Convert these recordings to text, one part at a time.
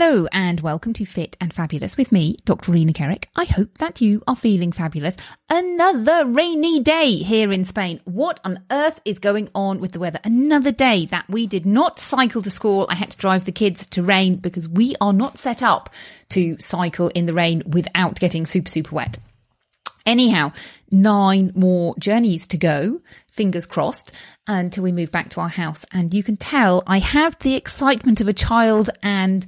Hello, and welcome to Fit and Fabulous with me, Dr. Rena Kerek. I hope that you are feeling fabulous. Another rainy day here in Spain. What on earth is going on with the weather? Another day that we did not cycle to school. I had to drive the kids to rain because we are not set up to cycle in the rain without getting super, super wet. Anyhow, nine more journeys to go, fingers crossed, until we move back to our house. And you can tell I have the excitement of a child and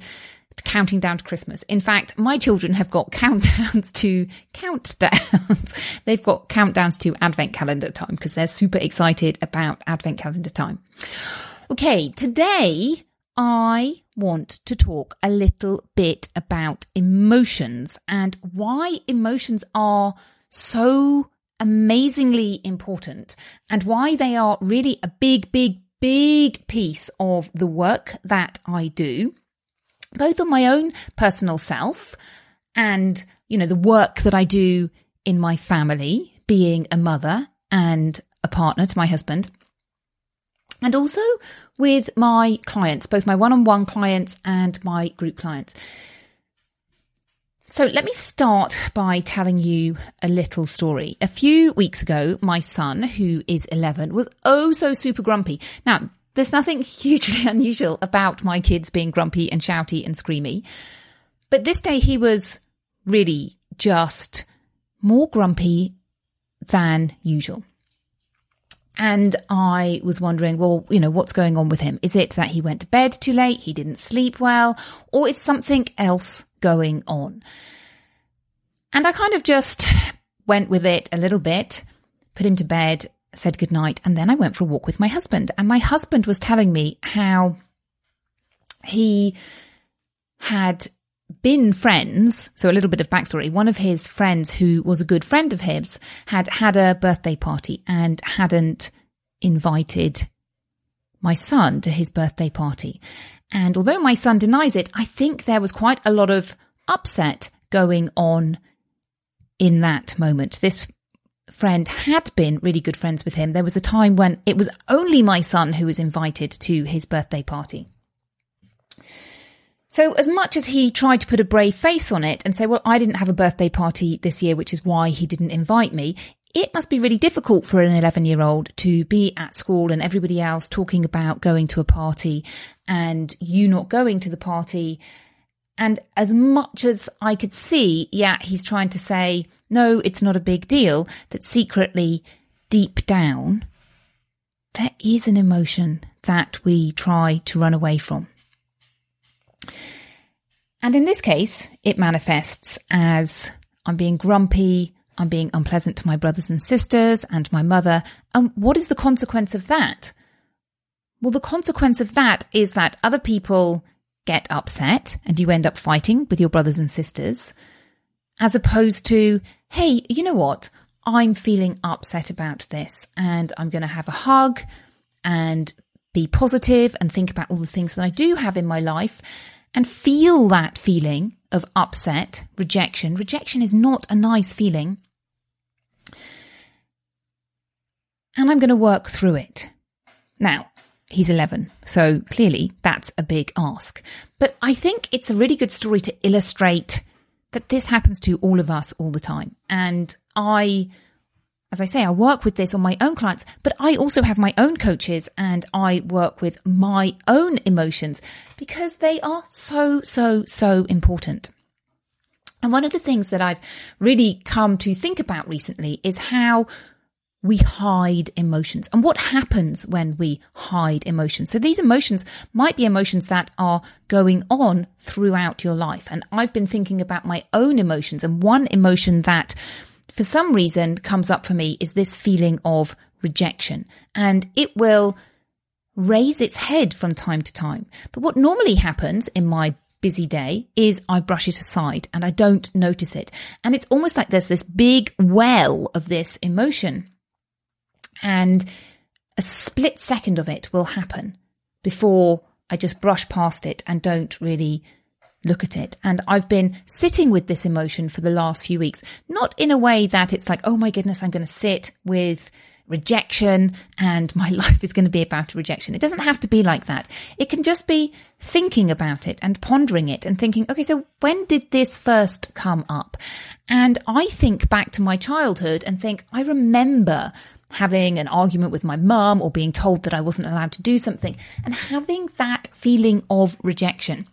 counting down to Christmas. In fact, my children have got countdowns to countdowns. They've got countdowns to advent calendar time because they're super excited about advent calendar time. Okay, today I want to talk a little bit about emotions and why emotions are so amazingly important and why they are really a big, big, big piece of the work that I do, both on my own personal self and, you know, the work that I do in my family, being a mother and a partner to my husband. And also with my clients, both my one on one clients and my group clients. So let me start by telling you a little story. A few weeks ago, my son, who is 11, was oh so super grumpy. Now, there's nothing hugely unusual about my kids being grumpy and shouty and screamy. But this day he was really just more grumpy than usual. And I was wondering, well, you know, what's going on with him? Is it that he went to bed too late? He didn't sleep well? Or is something else going on. And I kind of just went with it a little bit, put him to bed, said goodnight, and then I went for a walk with my husband. And my husband was telling me how he had been friends. So a little bit of backstory. One of his friends who was a good friend of his had had a birthday party and hadn't invited my son to his birthday party. And although my son denies it, I think there was quite a lot of upset going on in that moment. This friend had been really good friends with him. There was a time when it was only my son who was invited to his birthday party. So, as much as he tried to put a brave face on it and say, Well, I didn't have a birthday party this year, which is why he didn't invite me, it must be really difficult for an 11 year old to be at school and everybody else talking about going to a party and you not going to the party And as much as I could see, yeah, he's trying to say, no, it's not a big deal, that secretly, deep down, there is an emotion that we try to run away from. And in this case, it manifests as I'm being grumpy, I'm being unpleasant to my brothers and sisters and my mother. And what is the consequence of that? Well, the consequence of that is that other people get upset and you end up fighting with your brothers and sisters, as opposed to, hey, you know what? I'm feeling upset about this and I'm going to have a hug and be positive and think about all the things that I do have in my life and feel that feeling of upset, rejection. Rejection is not a nice feeling. And I'm going to work through it. Now, he's 11, so clearly that's a big ask. But I think it's a really good story to illustrate that this happens to all of us all the time. And I as I say, I work with this on my own clients, but I also have my own coaches and I work with my own emotions because they are so, so, so important. And one of the things that I've really come to think about recently is how we hide emotions and what happens when we hide emotions. So these emotions might be emotions that are going on throughout your life. And I've been thinking about my own emotions and one emotion that for some reason comes up for me is this feeling of rejection and it will raise its head from time to time. But what normally happens in my busy day is I brush it aside and I don't notice it. And it's almost like there's this big well of this emotion. And a split second of it will happen before I just brush past it and don't really look at it. And I've been sitting with this emotion for the last few weeks, not in a way that it's like, oh my goodness, I'm going to sit with rejection and my life is going to be about rejection. It doesn't have to be like that. It can just be thinking about it and pondering it and thinking, okay, so when did this first come up? And I think back to my childhood and think, I remember having an argument with my mum or being told that I wasn't allowed to do something and having that feeling of rejection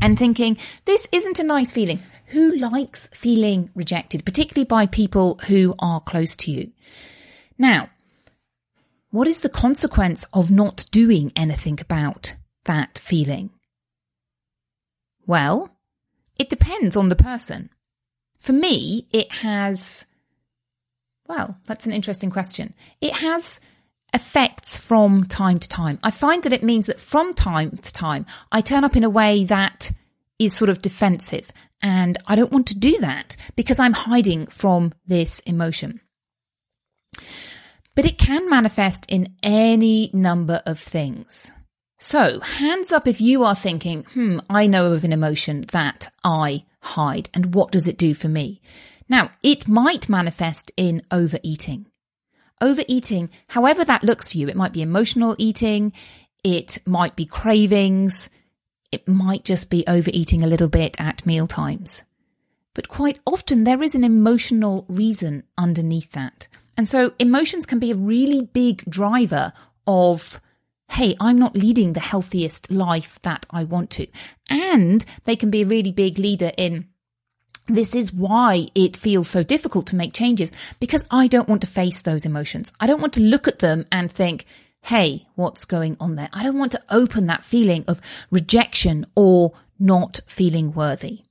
and thinking, this isn't a nice feeling. Who likes feeling rejected, particularly by people who are close to you? Now, what is the consequence of not doing anything about that feeling? Well, it depends on the person. For me, it has, well, that's an interesting question. It has effects from time to time. I find that it means that from time to time, I turn up in a way that is sort of defensive. And I don't want to do that because I'm hiding from this emotion. But it can manifest in any number of things. So, hands up if you are thinking, hmm, I know of an emotion that I hide, and what does it do for me? Now, it might manifest in overeating. Overeating, however that looks for you, it might be emotional eating, it might be cravings, it might just be overeating a little bit at meal times. But quite often there is an emotional reason underneath that. And so emotions can be a really big driver of, hey, I'm not leading the healthiest life that I want to. And they can be a really big leader in, this is why it feels so difficult to make changes because I don't want to face those emotions. I don't want to look at them and think, hey, what's going on there? I don't want to open that feeling of rejection or not feeling worthy.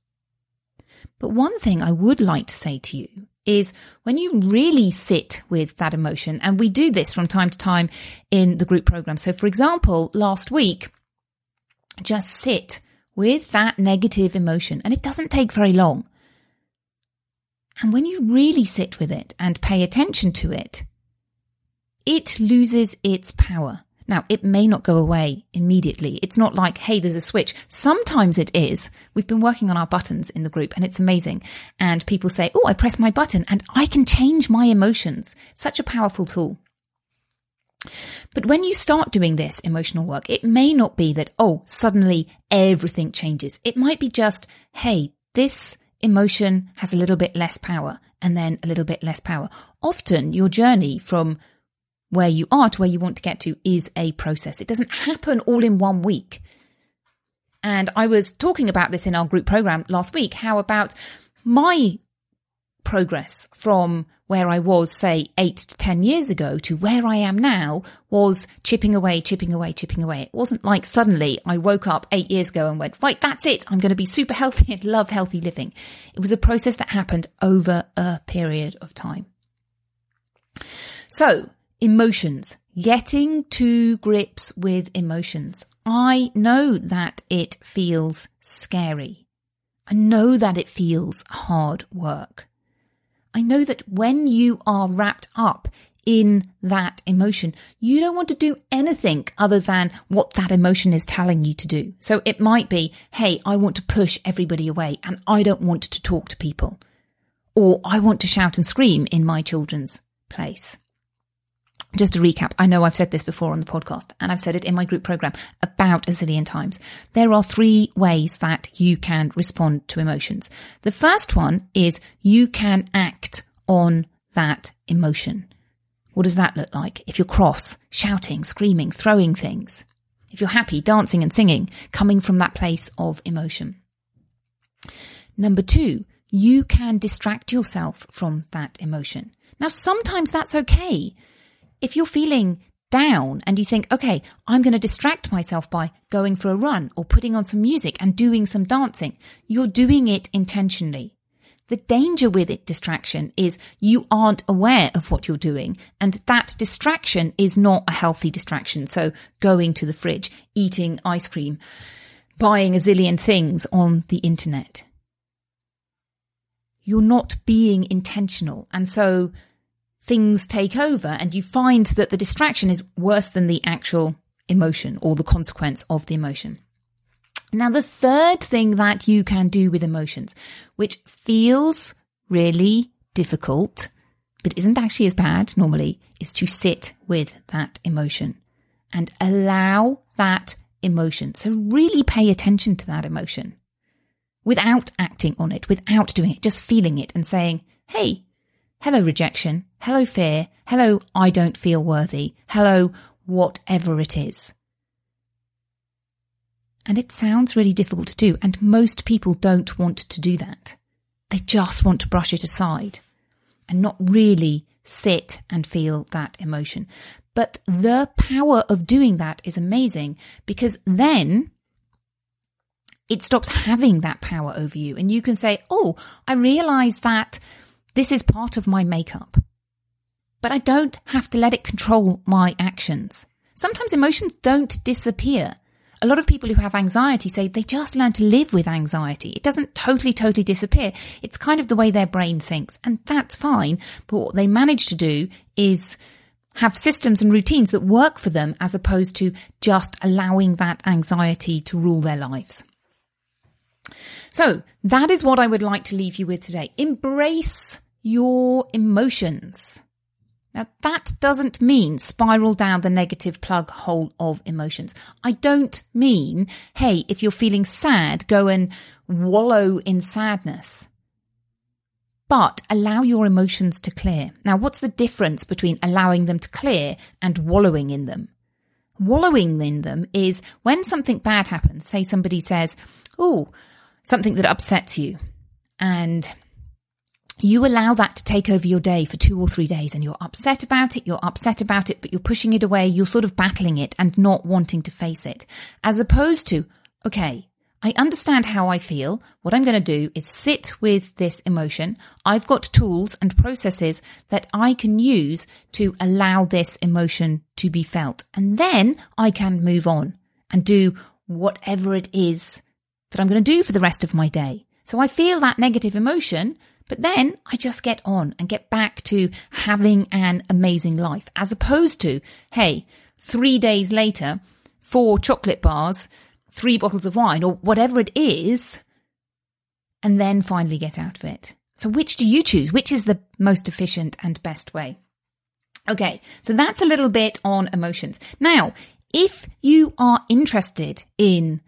But one thing I would like to say to you is when you really sit with that emotion, and we do this from time to time in the group program. So, for example, last week, just sit with that negative emotion, and it doesn't take very long. And when you really sit with it and pay attention to it, it loses its power. Now, it may not go away immediately. It's not like, hey, there's a switch. Sometimes it is. We've been working on our buttons in the group and it's amazing. And people say, oh, I press my button and I can change my emotions. Such a powerful tool. But when you start doing this emotional work, it may not be that, oh, suddenly everything changes. It might be just, hey, this emotion has a little bit less power and then a little bit less power. Often your journey from where you are to where you want to get to is a process. It doesn't happen all in one week. And I was talking about this in our group program last week, how about my progress from where I was, say, eight to 10 years ago to where I am now was chipping away, chipping away, chipping away. It wasn't like suddenly I woke up eight years ago and went, right, that's it. I'm going to be super healthy and love healthy living. It was a process that happened over a period of time. So emotions, getting to grips with emotions. I know that it feels scary. I know that it feels hard work. I know that when you are wrapped up in that emotion, you don't want to do anything other than what that emotion is telling you to do. So it might be, hey, I want to push everybody away and I don't want to talk to people. Or I want to shout and scream in my children's place. Just to recap, I know I've said this before on the podcast and I've said it in my group program about a zillion times. There are three ways that you can respond to emotions. The first one is you can act on that emotion. What does that look like? If you're cross, shouting, screaming, throwing things. If you're happy, dancing and singing, coming from that place of emotion. Number two, you can distract yourself from that emotion. Now, sometimes that's okay if you're feeling down and you think, okay, I'm going to distract myself by going for a run or putting on some music and doing some dancing, you're doing it intentionally. The danger with it, distraction, is you aren't aware of what you're doing, and that distraction is not a healthy distraction. So, going to the fridge, eating ice cream, buying a zillion things on the internet. You're not being intentional. And so, things take over and you find that the distraction is worse than the actual emotion or the consequence of the emotion. Now, the third thing that you can do with emotions, which feels really difficult, but isn't actually as bad normally, is to sit with that emotion and allow that emotion. So, really pay attention to that emotion without acting on it, without doing it, just feeling it and saying, Hey, Hello, rejection. Hello, fear. Hello, I don't feel worthy. Hello, whatever it is. And it sounds really difficult to do, and most people don't want to do that. They just want to brush it aside and not really sit and feel that emotion. But the power of doing that is amazing because then it stops having that power over you. And you can say, Oh, I realize that this is part of my makeup. But I don't have to let it control my actions. Sometimes emotions don't disappear. A lot of people who have anxiety say they just learn to live with anxiety. It doesn't totally, totally disappear. It's kind of the way their brain thinks, and that's fine. But what they manage to do is have systems and routines that work for them as opposed to just allowing that anxiety to rule their lives. So that is what I would like to leave you with today. Embrace your emotions. Now, that doesn't mean spiral down the negative plug hole of emotions. I don't mean, hey, if you're feeling sad, go and wallow in sadness. But allow your emotions to clear. Now, what's the difference between allowing them to clear and wallowing in them? Wallowing in them is when something bad happens, say somebody says, oh, something that upsets you, and you allow that to take over your day for two or three days and you're upset about it, you're upset about it, but you're pushing it away, you're sort of battling it and not wanting to face it. As opposed to, okay, I understand how I feel. What I'm going to do is sit with this emotion. I've got tools and processes that I can use to allow this emotion to be felt. And then I can move on and do whatever it is that I'm going to do for the rest of my day. So I feel that negative emotion but then I just get on and get back to having an amazing life as opposed to, hey, three days later, four chocolate bars, three bottles of wine or whatever it is, and then finally get out of it. So which do you choose? Which is the most efficient and best way? Okay, so that's a little bit on emotions. Now, if you are interested in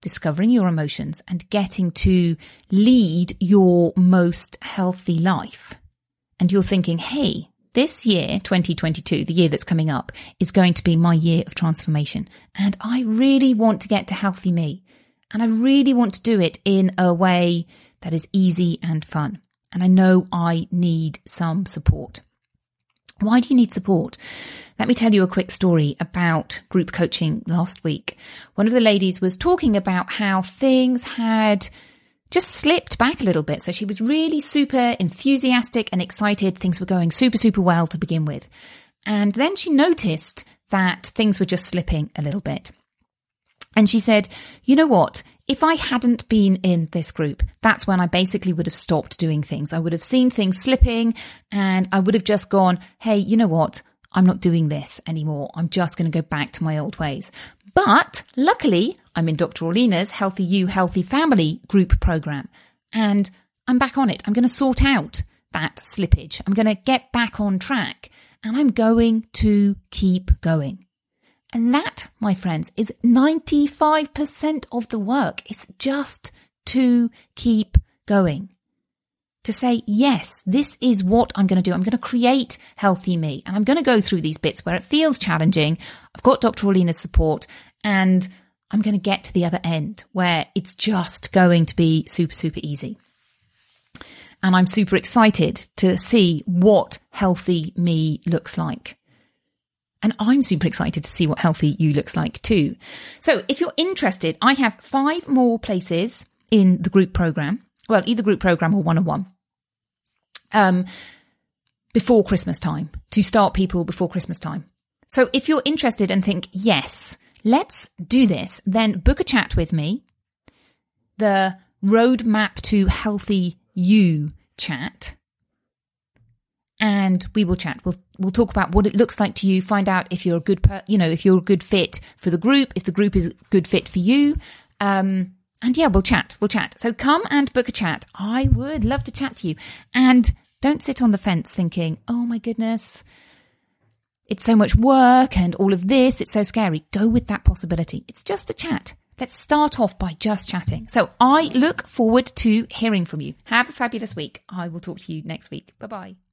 discovering your emotions and getting to lead your most healthy life. And you're thinking, hey, this year, 2022, the year that's coming up, is going to be my year of transformation. And I really want to get to healthy me. And I really want to do it in a way that is easy and fun. And I know I need some support. Why do you need support? Let me tell you a quick story about group coaching last week. One of the ladies was talking about how things had just slipped back a little bit. So she was really super enthusiastic and excited. Things were going super, super well to begin with. And then she noticed that things were just slipping a little bit. And she said, you know what? If I hadn't been in this group, that's when I basically would have stopped doing things. I would have seen things slipping and I would have just gone, Hey, you know what? I'm not doing this anymore. I'm just going to go back to my old ways. But luckily, I'm in Dr. Orlena's Healthy You, Healthy Family group program and I'm back on it. I'm going to sort out that slippage. I'm going to get back on track and I'm going to keep going. And that, my friends, is 95% of the work. It's just to keep going. To say, yes, this is what I'm going to do. I'm going to create healthy me and I'm going to go through these bits where it feels challenging. I've got Dr. Orlena's support and I'm going to get to the other end where it's just going to be super, super easy. And I'm super excited to see what healthy me looks like. And I'm super excited to see what Healthy You looks like too. So if you're interested, I have five more places in the group program. Well, either group program or one on one. Um, before Christmas time to start people before Christmas time. So if you're interested and think, yes, let's do this, then book a chat with me. The roadmap to healthy you chat and we will chat. We'll we'll talk about what it looks like to you. Find out if you're a good, per, you know, if you're a good fit for the group, if the group is a good fit for you. Um, and yeah, we'll chat. We'll chat. So come and book a chat. I would love to chat to you. And don't sit on the fence thinking, "Oh my goodness, it's so much work and all of this. It's so scary." Go with that possibility. It's just a chat. Let's start off by just chatting. So I look forward to hearing from you. Have a fabulous week. I will talk to you next week. Bye bye.